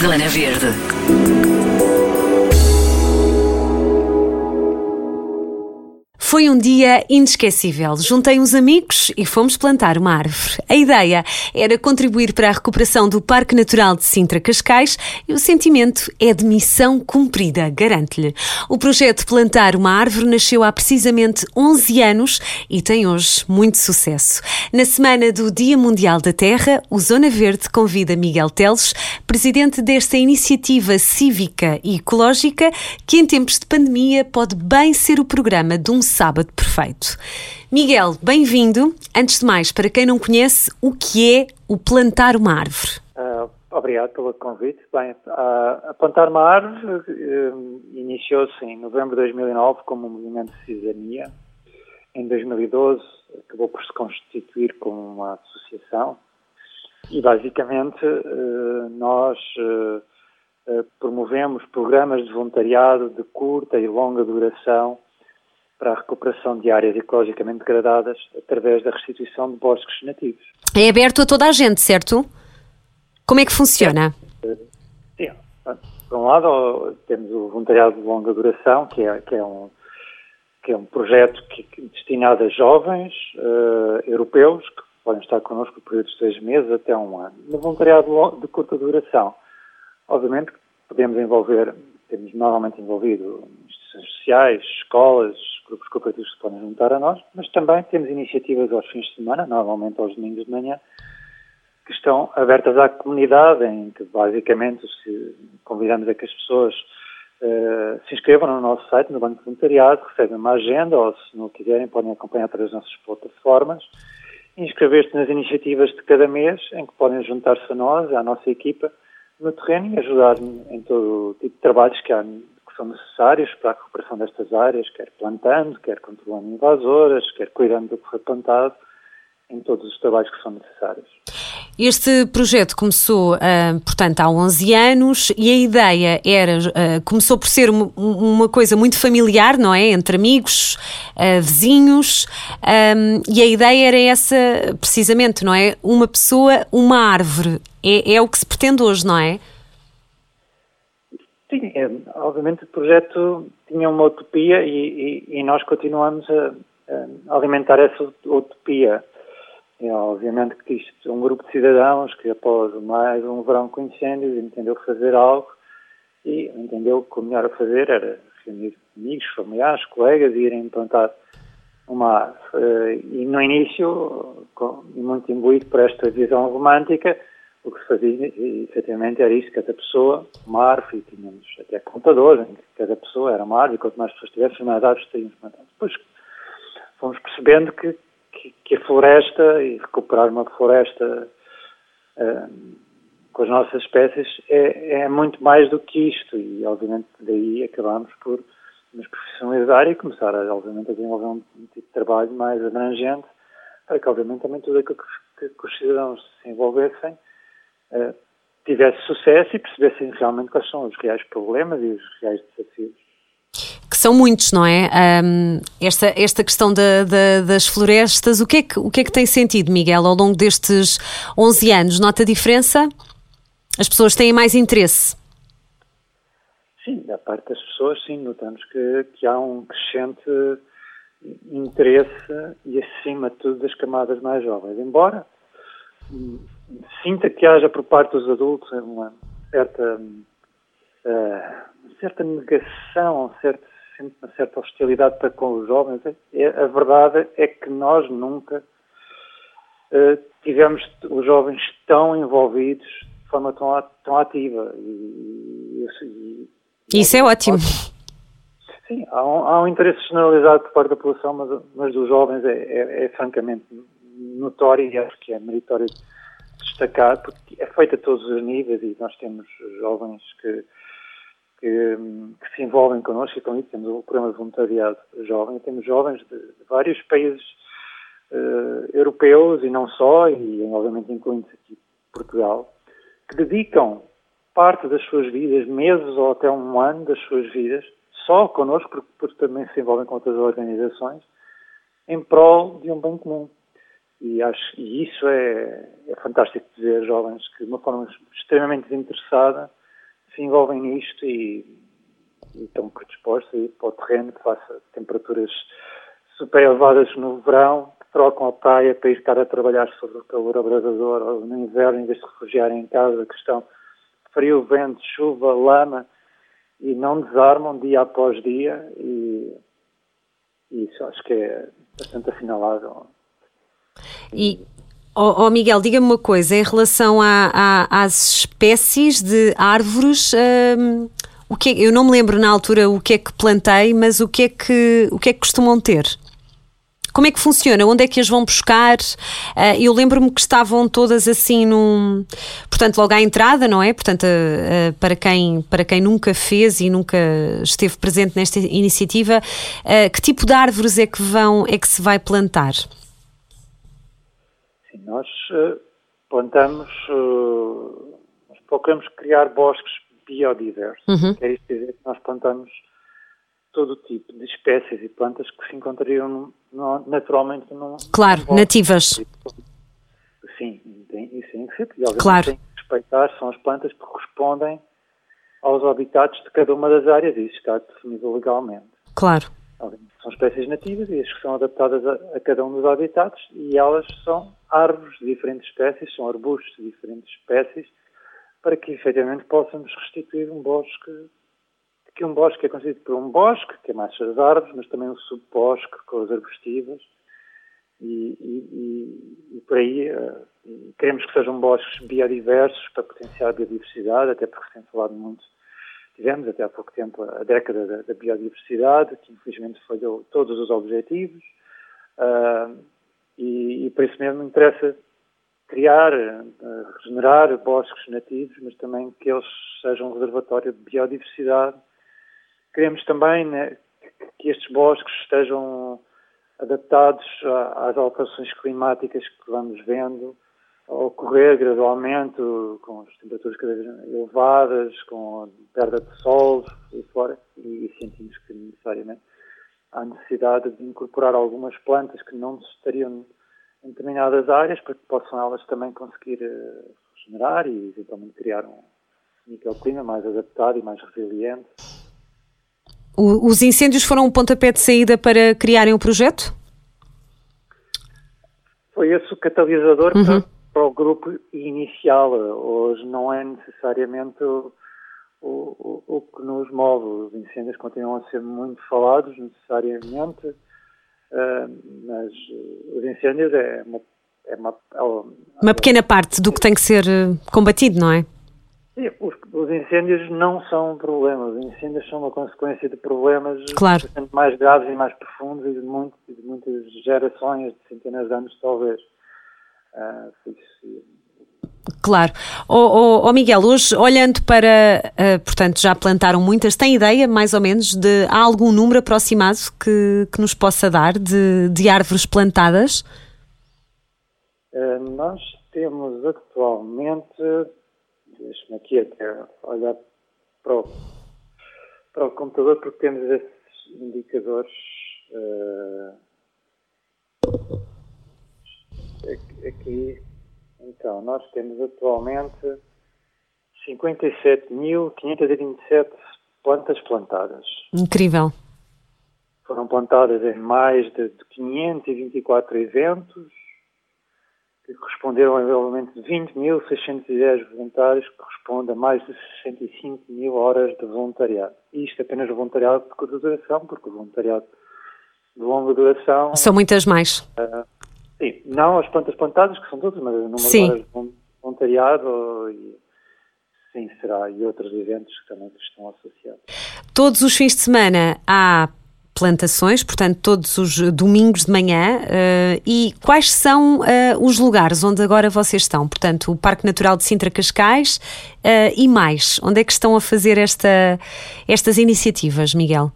Zona Verde. Foi um dia inesquecível. Juntei uns amigos e fomos plantar uma árvore. A ideia era contribuir para a recuperação do Parque Natural de Sintra Cascais e o sentimento é de missão cumprida, garanto-lhe. O projeto Plantar uma Árvore nasceu há precisamente 11 anos e tem hoje muito sucesso. Na semana do Dia Mundial da Terra, o Zona Verde convida Miguel Teles, presidente desta iniciativa cívica e ecológica, que em tempos de pandemia pode bem ser o programa de um sábado perfeito. Miguel, bem-vindo. Antes de mais, para quem não conhece, o que é o plantar uma árvore? Uh, obrigado pelo convite. Bem, uh, a plantar uma árvore uh, iniciou-se em novembro de 2009 como um movimento de cidadania. Em 2012 acabou por se constituir como uma associação e basicamente nós promovemos programas de voluntariado de curta e longa duração para a recuperação de áreas ecologicamente degradadas através da restituição de bosques nativos. É aberto a toda a gente, certo? Como é que funciona? Sim. Por um lado, temos o voluntariado de longa duração, que é, que é, um, que é um projeto que, que destinado a jovens uh, europeus que podem estar connosco por períodos de seis meses até um ano. No voluntariado de curta duração, obviamente podemos envolver, temos normalmente envolvido instituições sociais, escolas, grupos cooperativos que podem juntar a nós, mas também temos iniciativas aos fins de semana, normalmente aos domingos de manhã, que estão abertas à comunidade, em que basicamente convidamos a que as pessoas uh, se inscrevam no nosso site, no Banco de Voluntariado, recebem uma agenda, ou se não quiserem podem acompanhar através das nossas plataformas, inscrever-se nas iniciativas de cada mês, em que podem juntar-se a nós, à nossa equipa, no terreno e ajudar em todo o tipo de trabalhos que há são necessários para a recuperação destas áreas, quer plantando, quer controlando invasoras, quer cuidando do que foi plantado, em todos os trabalhos que são necessários. Este projeto começou, uh, portanto, há 11 anos e a ideia era, uh, começou por ser uma, coisa muito familiar, não é? Entre amigos, uh, vizinhos, e a ideia era essa, precisamente, não é? Uma pessoa, uma árvore. É, é o que se pretende hoje, não é? Sim, é, obviamente o projeto tinha uma utopia e, e, e nós continuamos a, a, alimentar essa utopia. É, obviamente que isto um grupo de cidadãos que após mais um verão com incêndios entendeu fazer algo e entendeu que o melhor a fazer era reunir amigos, familiares, colegas e irem plantar uma árvore. E no início, muito imbuído por esta visão romântica, o que se fazia, efetivamente, era isso, cada pessoa, uma árvore, e tínhamos até contadores, em que cada pessoa era uma árvore, e quanto mais pessoas tivessem, mais árvores teríamos plantado. Depois fomos percebendo que, que, que, a floresta, e recuperar uma floresta uh, com as nossas espécies, é, é, muito mais do que isto, e obviamente daí acabamos por nos profissionalizar e começar, a, obviamente, a desenvolver um, um tipo de trabalho mais abrangente, para que, obviamente, também tudo aquilo que, que, que os cidadãos se envolvessem uh, tivesse sucesso e percebessem realmente quais são os reais problemas e os reais desafios. Que são muitos, não é? Um, esta, esta questão da, da, das florestas, o que, é que, o que é que tem sentido, Miguel, ao longo destes 11 anos? Nota a diferença? As pessoas têm mais interesse? Sim, da parte das pessoas, sim, notamos que, que há um crescente interesse e, acima de tudo, das camadas mais jovens. Embora sinta que haja por parte dos adultos uma certa, uh, certa negação, um certo, uma certa hostilidade para com os jovens. É, a verdade é que nós nunca uh, tivemos os jovens tão envolvidos de forma tão, tão ativa. E, e, e Isso é ótimo. Sim, há um, há um, interesse generalizado por parte da população, mas, mas dos jovens é, é, é francamente notório e acho que é meritório porque é feita a todos os níveis e nós temos jovens que, que, que se envolvem connosco e com isso temos o programa de voluntariado jovem, temos jovens de, de vários países uh, europeus e não só, e obviamente incluindo aqui Portugal, que dedicam parte das suas vidas, meses ou até um ano das suas vidas, só connosco, porque, porque também se envolvem com outras organizações, em prol de um bem comum. E, acho, e isso é, é fantástico dizer jovens que, de uma forma extremamente desinteressada, se envolvem nisto e, e estão predispostos a ir para o terreno que faça temperaturas super elevadas no verão, trocam a praia para ir estar a trabalhar sobre o calor abrasador ou no inverno, em vez de refugiarem em casa, questão frio, vento, chuva, lama, e não desarmam dia após dia, e, e isso acho que é bastante assinalável. E, oh, oh Miguel, diga-me uma coisa, em relação a, a, às espécies de árvores, hum, o que é, eu não me lembro na altura o que é que plantei, mas o que é que, o que, é que costumam ter? Como é que funciona? Onde é que as vão buscar? Uh, eu lembro-me que estavam todas assim num. Portanto, logo à entrada, não é? Portanto, uh, uh, para, quem, para quem nunca fez e nunca esteve presente nesta iniciativa, que tipo de árvores é que, vão, é que se vai plantar? Nós plantamos. nós procuramos criar bosques biodiversos. Uhum. Quer dizer que nós plantamos todo tipo de espécies e plantas que se encontrariam naturalmente num Claro, num nativas. Sim, tem, isso tem que ser, e claro. tem que respeitar, são as plantas que correspondem aos habitats de cada uma das áreas e isso está definido legalmente. Claro. São espécies nativas e as que são adaptadas a, a cada um dos habitats e elas são árvores de diferentes espécies, são arbustos de diferentes espécies, para que efetivamente possamos restituir um bosque que um bosque é constituído por um bosque, que é mais as árvores, mas também um subbosque com as arbustivas. E, e, e, por aí uh, queremos que sejam bosques biodiversos para potenciar a biodiversidade, até porque tem falado muito, tivemos até há pouco tempo a década da, da biodiversidade, que infelizmente falhou todos os objetivos, uh, e, e por isso mesmo interessa criar, uh, regenerar bosques nativos, mas também que eles sejam um reservatório de biodiversidade. Queremos também né, que estes bosques estejam adaptados às alterações climáticas que vamos vendo ocorrer gradualmente, com as temperaturas cada vez elevadas, com a perda de sol e fora, e sentimos que necessariamente há necessidade de incorporar algumas plantas que não estariam em determinadas áreas para que possam elas também conseguir eh, regenerar e eventualmente criar um microclima mais adaptado e mais resiliente os incêndios foram um pontapé de saída para criarem o projeto? Foi esse o catalisador uhum. para, para, o grupo inicial. Hoje não é necessariamente o, o, o, que nos move. Os incêndios continuam a ser muito falados, necessariamente, uh, mas os incêndios é uma, é uma, é uma, uma pequena parte do que tem que ser eh, combatido, não é? Sim, os, os, incêndios não são um problema. Os incêndios são uma consequência de problemas claro. mais graves e mais profundos e de, muito, de muitas gerações, de centenas de anos, talvez. Claro. Oh, oh, oh, Miguel, hoje olhando para, uh, portanto, já plantaram muitas, tem ideia mais ou menos de há algum número aproximado que, que nos possa dar de, de árvores plantadas? Uh, nós temos atualmente Deixa-me aqui até olhar para o, para o computador porque temos esses indicadores. Uh, aqui, então, nós temos atualmente 57.527 plantas plantadas. Incrível. Foram plantadas em mais de 524 eventos que corresponderam a envolvimento de 20.610 voluntários, que corresponde a mais de 65 mil horas de voluntariado. Isto é apenas voluntariado de curta duração, porque o voluntariado de longa duração... São muitas mais. Uh, não as plantas plantadas, que são todas, mas número sim. de de voluntariado e, sim, será, e outros eventos que também estão associados. Todos os fins de semana há plantações, portanto, todos os domingos de manhã. Uh, e quais são uh, os lugares onde agora vocês estão? Portanto, o Parque Natural de Sintra Cascais uh, e mais. Onde é que estão a fazer esta, estas iniciativas, Miguel?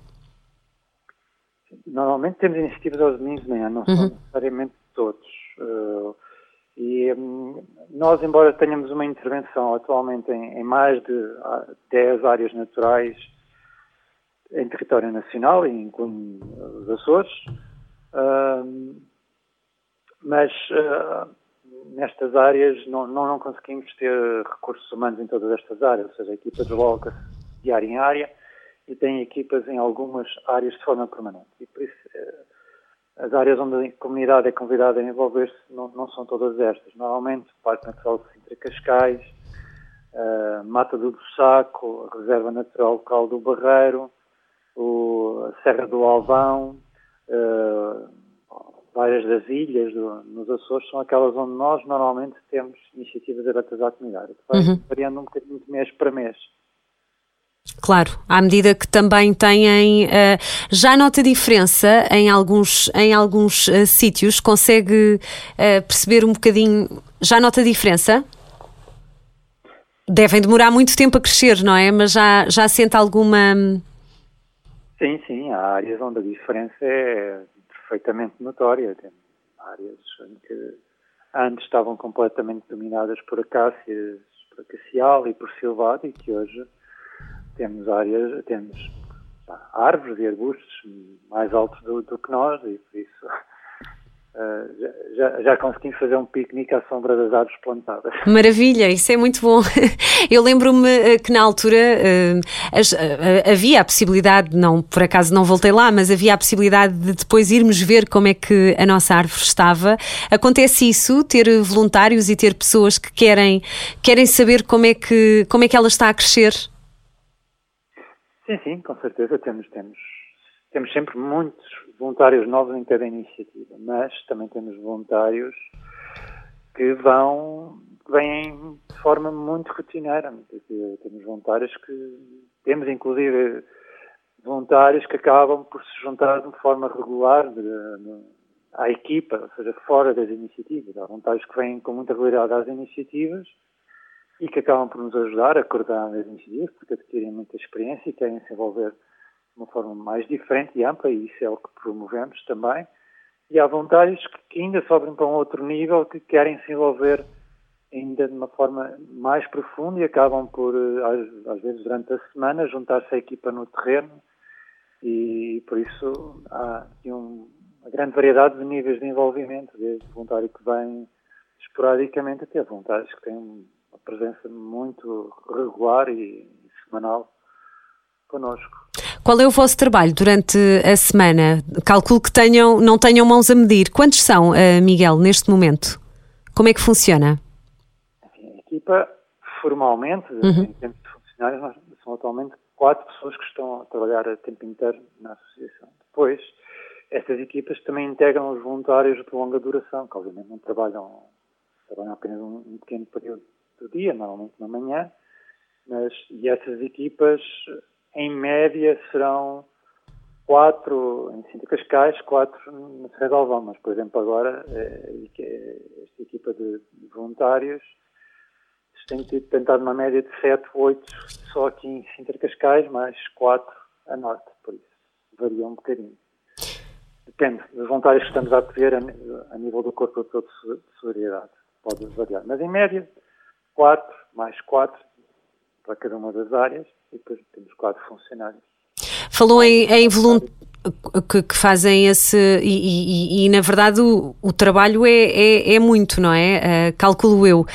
Normalmente temos iniciativas aos domingos de manhã, não uhum. são necessariamente todos. E um, nós, embora tenhamos uma intervenção atualmente em, em mais de 10 áreas naturais, em território nacional, incluindo os Açores, uh, mas uh, nestas áreas não, não, não, conseguimos ter recursos humanos em todas estas áreas, ou seja, a equipa desloca-se de área em área e tem equipas em algumas áreas de forma permanente. E por isso eh, as áreas onde a comunidade é convidada a envolver-se não, não, são todas estas. Normalmente o Parque Natural de Sintra Cascais, a Mata do Saco, a Reserva Natural Local do Barreiro, o, a Serra do Alvão, uh, várias das ilhas do, nos Açores são aquelas onde nós normalmente temos iniciativas abertas à comunidade, que vai uhum. variando um bocadinho de mês para mês. Claro, à medida que também têm. Uh, já nota diferença em alguns, em alguns uh, sítios? Consegue uh, perceber um bocadinho. Já nota diferença? Devem demorar muito tempo a crescer, não é? Mas já, já sente alguma. Sim, sim. Há áreas onde a diferença é perfeitamente notória. Tem áreas em que antes estavam completamente dominadas por acácias, por acacial e por silvado e que hoje temos áreas, temos pá, árvores e arbustos mais altos do, do que nós e por isso uh, já, já conseguimos fazer um piquenique à sombra das árvores plantadas. Maravilha, isso é muito bom. Eu lembro-me eh, que na altura uh, as, uh, havia a possibilidade, não por acaso não voltei lá, mas havia a possibilidade de depois irmos ver como é que a nossa árvore estava. Acontece isso, ter voluntários e ter pessoas que querem, querem saber como é, que, como é que ela está a crescer? Sim, sim, com certeza temos, temos, temos sempre muitos voluntários novos em cada iniciativa, mas também temos voluntários que vão, que vêm de forma muito rotineira. Temos voluntários que, temos inclusive voluntários que acabam por se juntar de forma regular de, de, à equipa, ou seja, fora das iniciativas. Há voluntários que vêm com muita regularidade às iniciativas e que acabam por nos ajudar a coordenar as iniciativas, porque adquirem muita experiência e querem se envolver de uma forma mais diferente e ampla, e isso é o que promovemos também. E há voluntários que ainda sobem para um outro nível, que querem se envolver ainda de uma forma mais profunda e acabam por, eh, às vezes durante a semana, juntar-se à equipa no terreno e por isso há um, uma grande variedade de níveis de envolvimento, desde voluntário que vem esporadicamente até voluntários que têm uma presença muito regular e, semanal connosco. Qual é o vosso trabalho durante a semana? Calculo que tenham, não tenham mãos a medir. Quantos são, uh, Miguel, neste momento? Como é que funciona? a equipa, formalmente, uhum. em termos de funcionários, são atualmente quatro pessoas que estão a trabalhar a tempo inteiro na associação. Depois, estas equipas também integram os voluntários de longa duração, que obviamente não trabalham, trabalham apenas um, um pequeno período do dia, normalmente na manhã, mas, e essas equipas, em média, serão quatro em Sinta Cascais, quatro na Serra de Alvão, mas, por exemplo, agora, é, esta equipa de, voluntários tem tentado uma média de sete, oito só aqui em Sinta Cascais, mais quatro a norte, por isso varia um bocadinho. Depende dos voluntários que estamos a a, a nível do corpo de solidariedade. Pode variar, mas em média quatro, mais quatro para cada uma das áreas e depois temos quatro funcionários. Falou em, em que, que, fazem esse. E, e, e na verdade o, o trabalho é, é, é, muito, não é? Uh, calculo eu.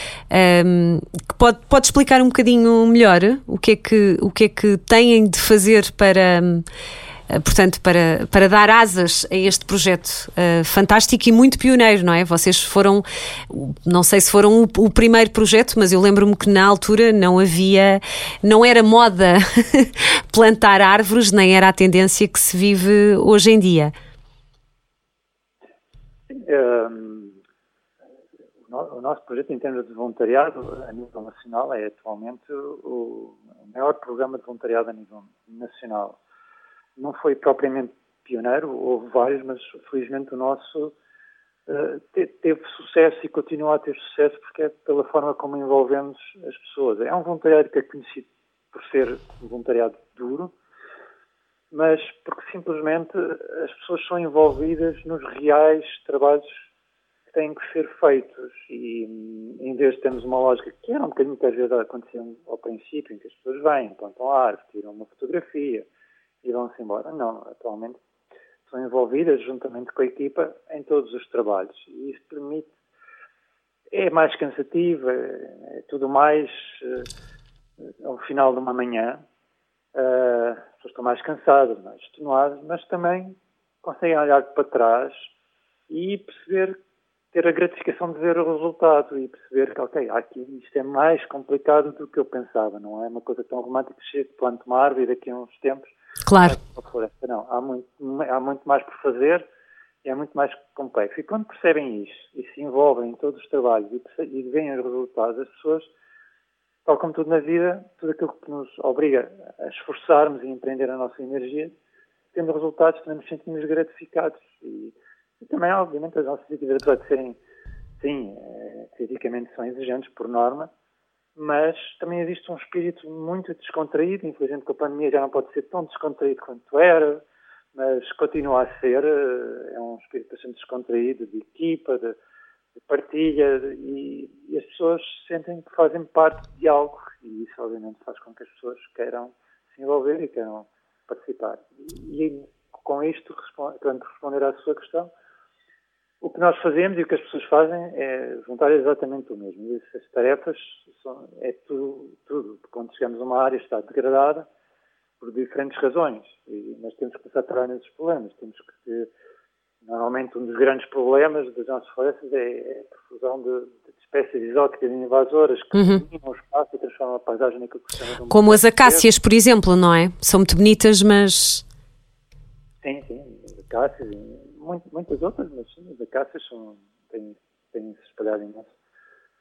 Um, pode, pode explicar um bocadinho melhor o que é que, o que, é que têm de fazer para. Um, portanto, para, para dar asas a este projeto uh, fantástico e muito pioneiro, não é? Vocês foram, não sei se foram o, o primeiro projeto, mas eu lembro-me que na altura não havia, não era moda plantar árvores, nem era a tendência que se vive hoje em dia. Um, o nosso projeto em termos de voluntariado a nível nacional é atualmente o maior programa de voluntariado a nível nacional não foi propriamente pioneiro, houve vários, mas felizmente o nosso uh, teve sucesso e continua a ter sucesso porque é pela forma como envolvemos as pessoas. É um voluntariado que é conhecido por ser um voluntariado duro, mas porque simplesmente as pessoas são envolvidas nos reais trabalhos que têm que ser feitos e em vez de termos uma lógica que era um bocadinho que às vezes acontecia ao princípio, em que as pessoas vêm, plantam a árvore, tiram uma fotografia, e vão-se embora. Não, atualmente são envolvidas juntamente com a equipa em todos os trabalhos e isso permite é mais cansativo, é, é tudo mais uh, ao final de uma manhã. Uh, as pessoas estão mais cansadas, mais extenuadas, mas também conseguem olhar para trás e perceber, ter a gratificação de ver o resultado e perceber que, ok, aqui isto é mais complicado do que eu pensava, não é uma coisa tão romântica, chego, planto uma árvore e daqui a uns tempos. Claro. Não, há muito, há muito mais por fazer e é muito mais complexo. E quando percebem isso e se envolvem em todos os trabalhos e, e veem os resultados, as pessoas, tal como tudo na vida, tudo aquilo que nos obriga a esforçarmos e empreender a nossa energia, tendo resultados, também nos sentimos gratificados. E, e também, obviamente, as nossas atividades, serem, sim, é, fisicamente são exigentes por norma, mas também existe um espírito muito descontraído, infelizmente com a pandemia já não pode ser tão descontraído quanto era, mas continua a ser, eh, é um espírito bastante descontraído, de equipa, de, de partilha, e, e, as pessoas sentem que fazem parte de algo, e isso obviamente faz com que as pessoas queiram se envolver e queiram participar. E, e com isto, tentando responder à sua questão, o que nós fazemos e o que as pessoas fazem é juntar exatamente o mesmo. E essas tarefas são, é tudo, tudo. Quando chegamos a uma área está degradada por diferentes razões. E nós temos que começar a trabalhar nesses problemas. Temos que, normalmente, um dos grandes problemas das nossas florestas é, a profusão de, de, espécies exóticas e invasoras que uhum. dominam o espaço e transformam a paisagem naquilo que se Como as acácias, por exemplo, não é? São muito bonitas, mas... Sim, sim. Acácias e muitas outras, mas sim, as acácias são, têm, têm se espalhado em nosso,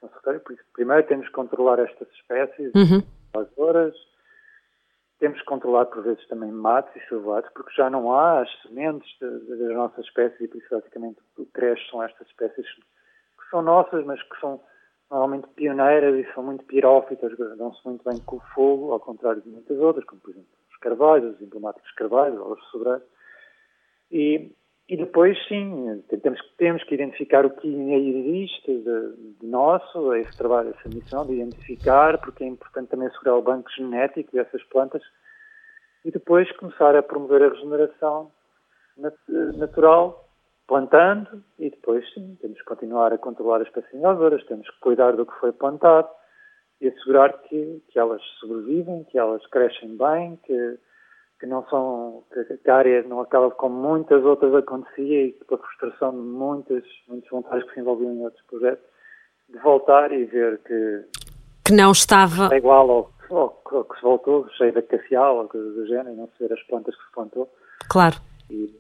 nosso território. Por isso, primeiro temos que controlar estas espécies uhum. invasoras, temos que controlar por vezes também matos e silvatos, porque já não há as sementes das nossas espécies e por isso basicamente o que cresce são estas espécies que são nossas, mas que são normalmente pioneiras e são muito pirófitas, dão-se muito bem com o fogo, ao contrário de muitas outras, como por exemplo os carvalhos, os emblemáticos carvalhos ou os sobreiros. E, e depois, sim, temos, temos que identificar o que existe de, de, nosso, esse trabalho, essa missão de identificar, porque é importante também assegurar o banco genético dessas plantas e depois começar a promover a regeneração natural, plantando e depois, sim, temos que continuar a controlar as espécies temos que cuidar do que foi plantado e assegurar que, que elas sobrevivem, que elas crescem bem, que que não são, que a área não acaba como muitas outras acontecia e pela frustração de muitas, muitos voluntários que se envolviam em outros projetos, de voltar e ver que, que não estava é igual ao, ao, ao, que se voltou, cheio de acacial ou coisas do género, e não se ver as plantas que se plantou. Claro. E,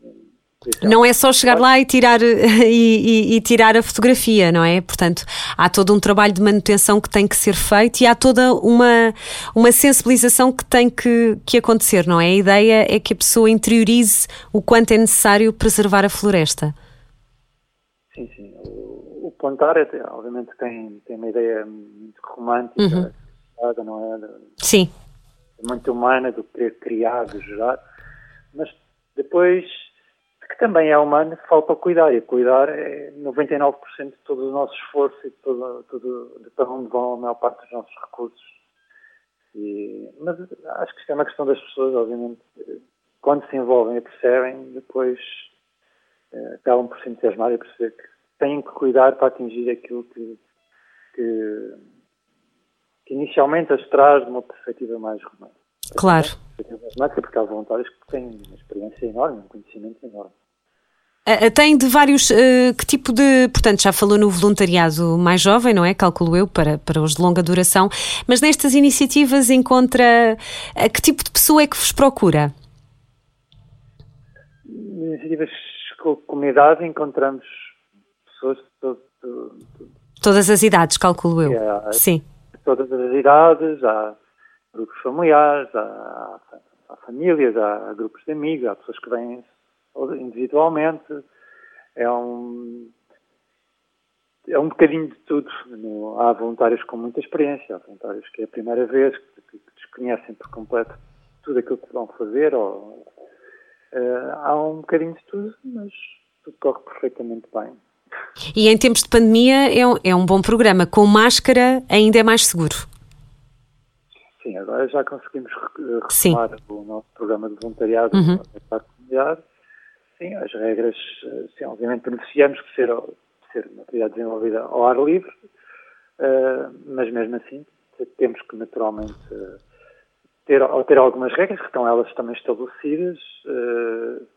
não é só chegar lá e tirar, e, e, e, tirar a fotografia, não é? Portanto, há todo um trabalho de manutenção que tem que ser feito e há toda uma, uma sensibilização que tem que, que acontecer, não é? A ideia é que a pessoa interiorize o quanto é necessário preservar a floresta. Sim, sim. O, o plantar, é, obviamente, tem, tem uma ideia muito romântica, uhum. não é? Sim. Muito humana do querer criar, de gerar, mas depois que também é humano, falta cuidar. E cuidar é 99% de todo o nosso esforço e de, todo, todo, de para onde vão a maior parte dos nossos recursos. E, mas acho que isto é uma questão das pessoas, obviamente. Quando se envolvem e percebem, depois eh, acabam por se entusiasmar e perceber que têm que cuidar para atingir aquilo que, que, que inicialmente as traz de uma perspectiva mais romântica. Claro. Porque há voluntários que têm uma experiência enorme, um conhecimento enorme. Uh, tem de vários. Uh, que tipo de. Portanto, já falou no voluntariado mais jovem, não é? Calculo eu, para, para os de longa duração. Mas nestas iniciativas encontra. Que tipo de pessoa é que vos procura? Iniciativas com comunidade encontramos pessoas de todo, todo, Todas as idades, calculo eu. É, Sim. Todas as idades, há grupos familiares, há, há famílias, há grupos de amigos, há pessoas que vêm individualmente. É um, é um bocadinho de tudo. Há voluntários com muita experiência, há voluntários que é a primeira vez, que, que desconhecem por completo tudo aquilo que vão fazer. Ou, uh, há um bocadinho de tudo, mas tudo corre perfeitamente bem. E em tempos de pandemia é um, é um bom programa. Com máscara ainda é mais seguro. Sim, agora já conseguimos retomar Sim. o nosso programa de voluntariado uhum. para a comunidade Sim, as regras, sim, obviamente beneficiamos de ser, de ser uma atividade desenvolvida ao ar livre, uh, mas mesmo assim temos que naturalmente ter, ter algumas regras que estão elas também estabelecidas,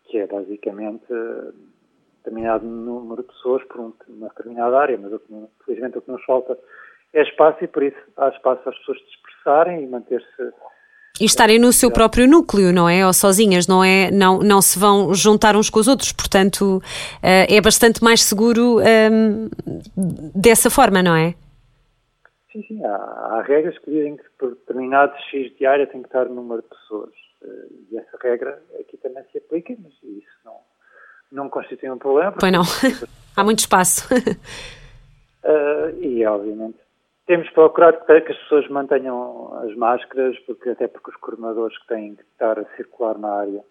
que é basicamente determinado número de pessoas por uma determinada área, mas felizmente o que nos falta é espaço e por isso há espaço às pessoas se expressarem e manter-se e estarem no seu próprio núcleo, não é? Ou sozinhas, não é? Não, não se vão juntar uns com os outros, portanto eh, é bastante mais seguro ehm, dessa forma, não é? Sim, sim. Há, há, regras que dizem que por determinado X de área tem que estar o número de pessoas. Eh, e essa regra aqui também se aplica, mas isso não, não constitui um problema. Pois não. há muito espaço. uh, e, obviamente, temos procurado que as pessoas mantenham as máscaras, porque até porque os coordenadores que têm que estar a circular na área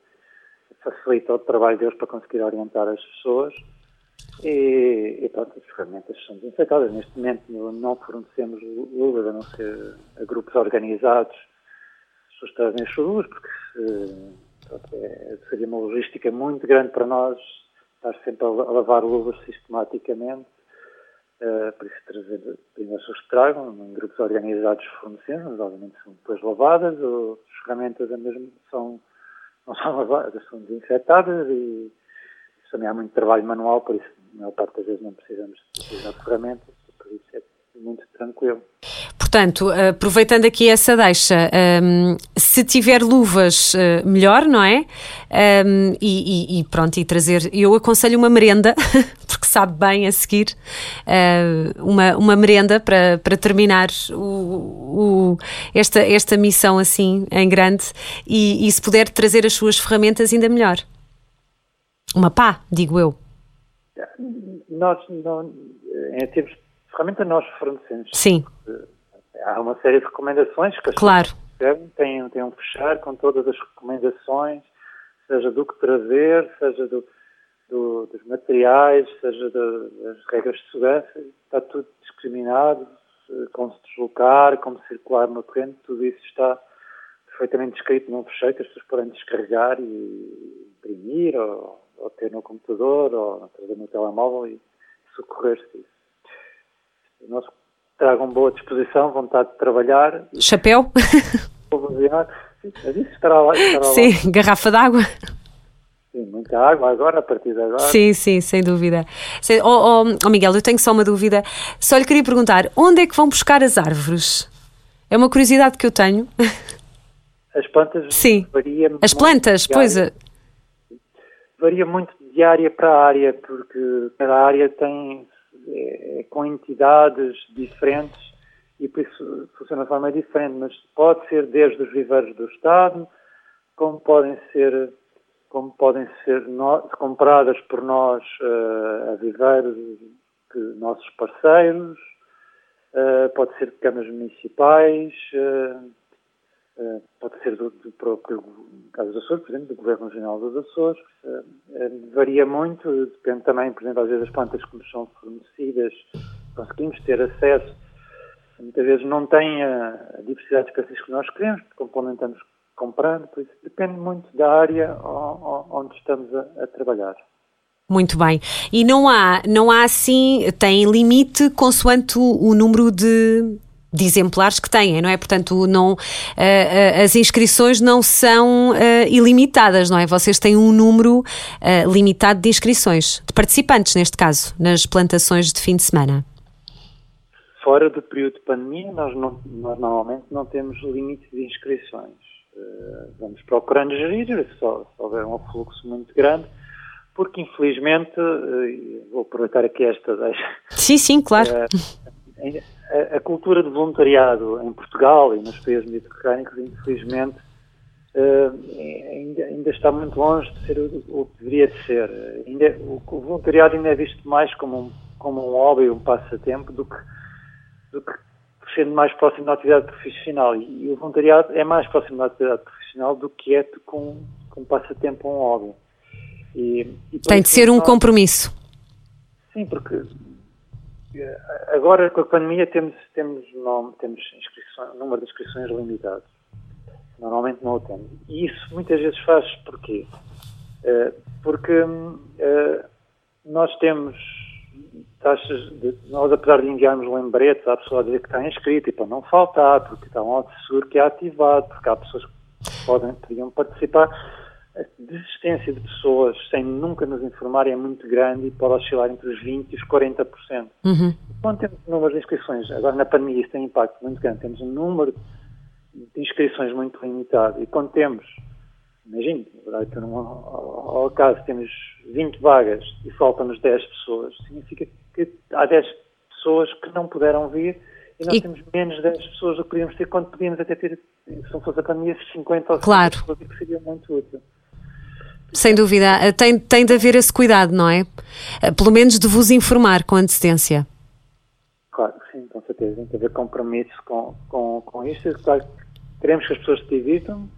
facilita o trabalho deles para conseguir orientar as pessoas. E, e pronto, as ferramentas são desinfetadas. Neste momento não fornecemos luvas, a não ser a grupos organizados. As pessoas trazem as luvas, porque pronto, é, seria uma logística muito grande para nós estar sempre a lavar luvas sistematicamente Uh, por isso trazer as que tragam, em grupos organizados fornecendo, obviamente são depois lavadas, ou as ferramentas mesmo são, não são lavadas, são desinfetadas e também há muito trabalho manual, por isso a maior parte das vezes não precisamos utilizar ferramentas, por isso é muito tranquilo. Portanto, aproveitando aqui essa deixa, um, se tiver luvas, uh, melhor, não é? Um, e, e, pronto, e trazer. Eu aconselho uma merenda, porque sabe bem a seguir, uh, uma, uma merenda para, para terminar o, o, esta, esta missão assim, em grande, e, e se puder trazer as suas ferramentas, ainda melhor. Uma pá, digo eu. Nós, não, em termos de ferramenta, nós fornecemos. Sim há uma série de recomendações que as claro. têm, têm um fechar com todas as recomendações, seja do que trazer, seja do, do, dos materiais, seja das regras de segurança, está tudo discriminado, como se deslocar, como circular no terreno, tudo isso está perfeitamente descrito num fecheiro que as pessoas podem descarregar e imprimir, ou, ou ter no computador, ou trazer no telemóvel e socorrer-se disso. Tragam boa disposição, vontade de trabalhar. Chapéu? Sim, mas isso estará lá. Estará sim, lá. garrafa d'água. Sim, muita água agora, a partir de agora. Sim, sim, sem dúvida. Oh, oh, oh, Miguel, eu tenho só uma dúvida. Só lhe queria perguntar, onde é que vão buscar as árvores? É uma curiosidade que eu tenho. As plantas sim. varia As plantas, pois. É. Varia muito de área para área, porque cada área tem é, é, com entidades diferentes e por isso funciona de forma diferente, mas pode ser desde os viveiros do Estado, como podem ser como podem ser no, compradas por nós uh, a viveiros que nossos parceiros, uh, pode ser de câmaras municipais, uh, pode ser do, do próprio caso dos Açores, por exemplo, do Governo Regional dos Açores, uh, varia muito, depende também, por exemplo, às vezes as plantas que nos são fornecidas, conseguimos ter acesso, muitas vezes não têm a, diversidade de espécies que nós queremos, complementamos comprando, por isso depende muito da área onde estamos a, a trabalhar. Muito bem. E não há, não há assim, tem limite consoante o número de, de exemplares que têm, não é? Portanto, não, uh, uh, as inscrições não são uh, ilimitadas, não é? Vocês têm um número limitado de inscrições, de participantes, neste caso, nas plantações de fim de semana. Fora do período de pandemia, nós, não, nós normalmente não temos limite de inscrições. vamos procurando gerir, só, se houver um fluxo muito grande, porque infelizmente, vou aproveitar aqui esta deixa. Sim, sim, claro a, a, cultura de voluntariado em Portugal e nos países mediterrâneos, infelizmente, uh, ainda, ainda, está muito longe de ser o, que deveria de ser. Ainda, o, o, voluntariado ainda é visto mais como um, como um hobby, um passatempo, do que, do que sendo mais próximo da atividade profissional. E, e, o voluntariado é mais próximo da atividade profissional do que é com, com um passatempo ou um hobby. E, e Tem de ser um nós, compromisso. Sim, porque Agora, com a pandemia, temos, temos, não, temos inscrições, número de inscrições limitado. Normalmente não o temos. E isso muitas vezes faz porquê? Uh, porque uh, nós temos taxas de, nós apesar de enviarmos lembretes à pessoa a dizer que está inscrita e para não faltar, porque está um auto seguro que é ativado, porque há pessoas que podem, podiam participar, a desistência de pessoas sem nunca nos informarem é muito grande e pode oscilar entre os 20% e os 40%. Uhum. Quando temos números de inscrições, agora na pandemia isso tem impacto muito grande, temos um número de inscrições muito limitado e quando temos imagine, ao, ao acaso temos 20 vagas e faltam-nos 10 pessoas, significa que há 10 pessoas que não puderam vir e nós e... temos menos 10 pessoas do que podíamos ter quando podíamos até ter, se não fosse a pandemia, 50 ou 60 claro. pessoas, que seria muito útil. Sem dúvida, eh, tem, tem de haver esse cuidado, não é? Eh, pelo menos de vos informar com antecedência. Claro, sim, com certeza. Tem de haver compromisso com, com, com isto. Claro, queremos que as pessoas se divirtam,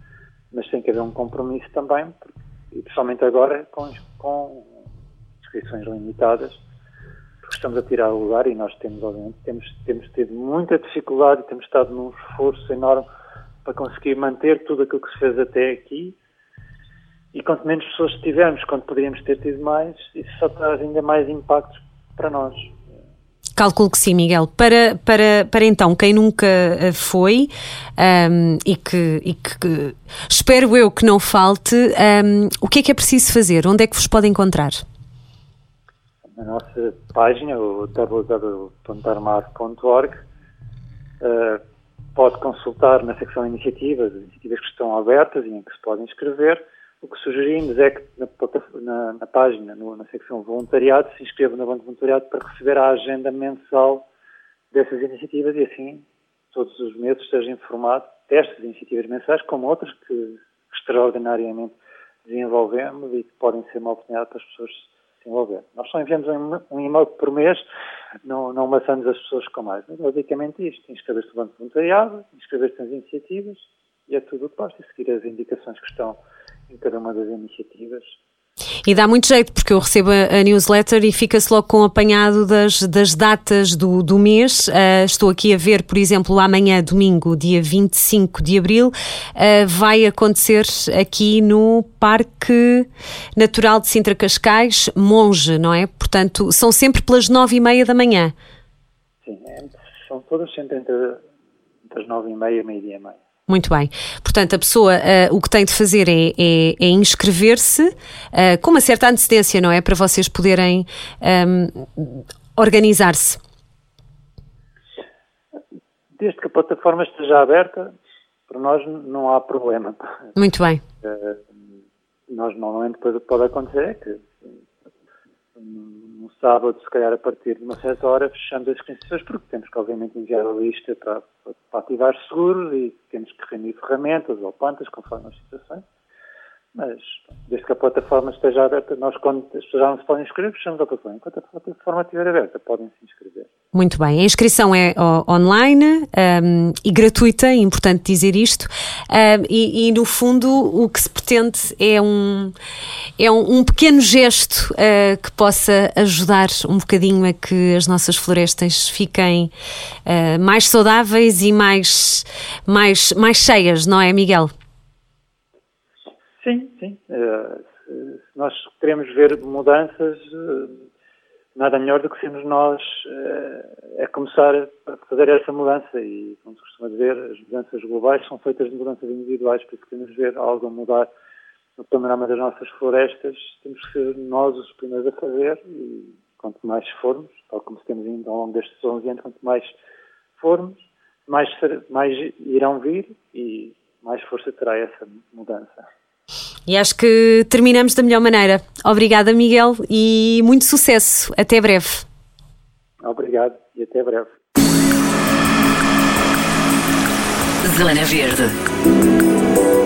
mas tem que haver um compromisso também, porque, e principalmente agora com, com inscrições limitadas, porque estamos a tirar o lugar e nós temos, obviamente, temos, temos tido muita dificuldade e temos estado num esforço enorme para conseguir manter tudo aquilo que se fez até aqui. E quanto menos pessoas tivermos, quando poderíamos ter tido mais, isso só traz ainda mais impactos para nós. Calculo que sim, Miguel. Para, para, para então, quem nunca eh, foi um, e, que, e que, espero eu que não falte, um, o que é que é preciso fazer? Onde é que vos pode encontrar? Na nossa página, o www.armar.org, uh, eh, pode consultar na secção iniciativas, as iniciativas que estão abertas e em que se podem inscrever o que sugerimos é que na, na, na página, no, na secção voluntariado, se inscreva no banco voluntariado para receber a agenda mensal dessas iniciativas e assim todos os meses esteja informado destas iniciativas mensais como outras que extraordinariamente desenvolvemos e que podem ser uma oportunidade para as pessoas se envolver. Nós só enviamos um, um e-mail por mês, não, não maçamos as pessoas com mais. Mas basicamente isto, inscrever-se no banco de voluntariado, inscrever-se nas iniciativas e é tudo o que basta seguir as indicações que estão em cada uma das iniciativas. E dá muito jeito, porque eu recebo a, newsletter e fica-se logo com o apanhado das, das datas do, do mês. Uh, estou aqui a ver, por exemplo, amanhã, domingo, dia 25 de abril, uh, vai acontecer aqui no Parque Natural de Sintra Cascais, Monge, não é? Portanto, são sempre pelas nove e meia da manhã. Sim, é, são todas sempre entre, entre as nove e meia e meia-dia e meia. Muito bem. Portanto, a pessoa uh, o que tem de fazer é, é, é inscrever-se uh, com uma certa antecedência, não é? Para vocês poderem um, ehm, organizar-se. Desde que a plataforma esteja aberta, para nós não há problema. Muito bem. Uh, nós normalmente depois o que pode acontecer é que no sábado, se calhar a partir de uma certa hora, fechamos as inscrições porque temos que obviamente enviar a lista para, para ativar seguros e temos que reunir ferramentas ou plantas conforme as situações. Mas, desde que a plataforma esteja aberta, nós, quando as pessoas já não se podem inscrever, fechamos a plataforma. Enquanto a plataforma estiver aberta, podem se inscrever. Muito bem. A inscrição é online um, e gratuita, é importante dizer isto. Um, e, e, no fundo, o que se pretende é um, é um, um pequeno gesto uh, que possa ajudar um bocadinho a que as nossas florestas fiquem uh, mais saudáveis e mais, mais, mais cheias, não é, Miguel? Sim, sim. Uh, se nós queremos ver mudanças, uh, nada melhor do que sermos nós uh, a começar a fazer essa mudança. E, como se costuma dizer, as mudanças globais são feitas de mudanças individuais, porque queremos ver algo mudar no panorama das nossas florestas, temos que ser nós os primeiros a fazer e quanto mais formos, tal como temos indo ao longo destes 11 anos, quanto mais formos, mais, mais irão vir e mais força terá essa mudança. E acho que terminamos da melhor maneira. Obrigada, Miguel, e muito sucesso. Até breve. Obrigado e até breve. Zona Verde.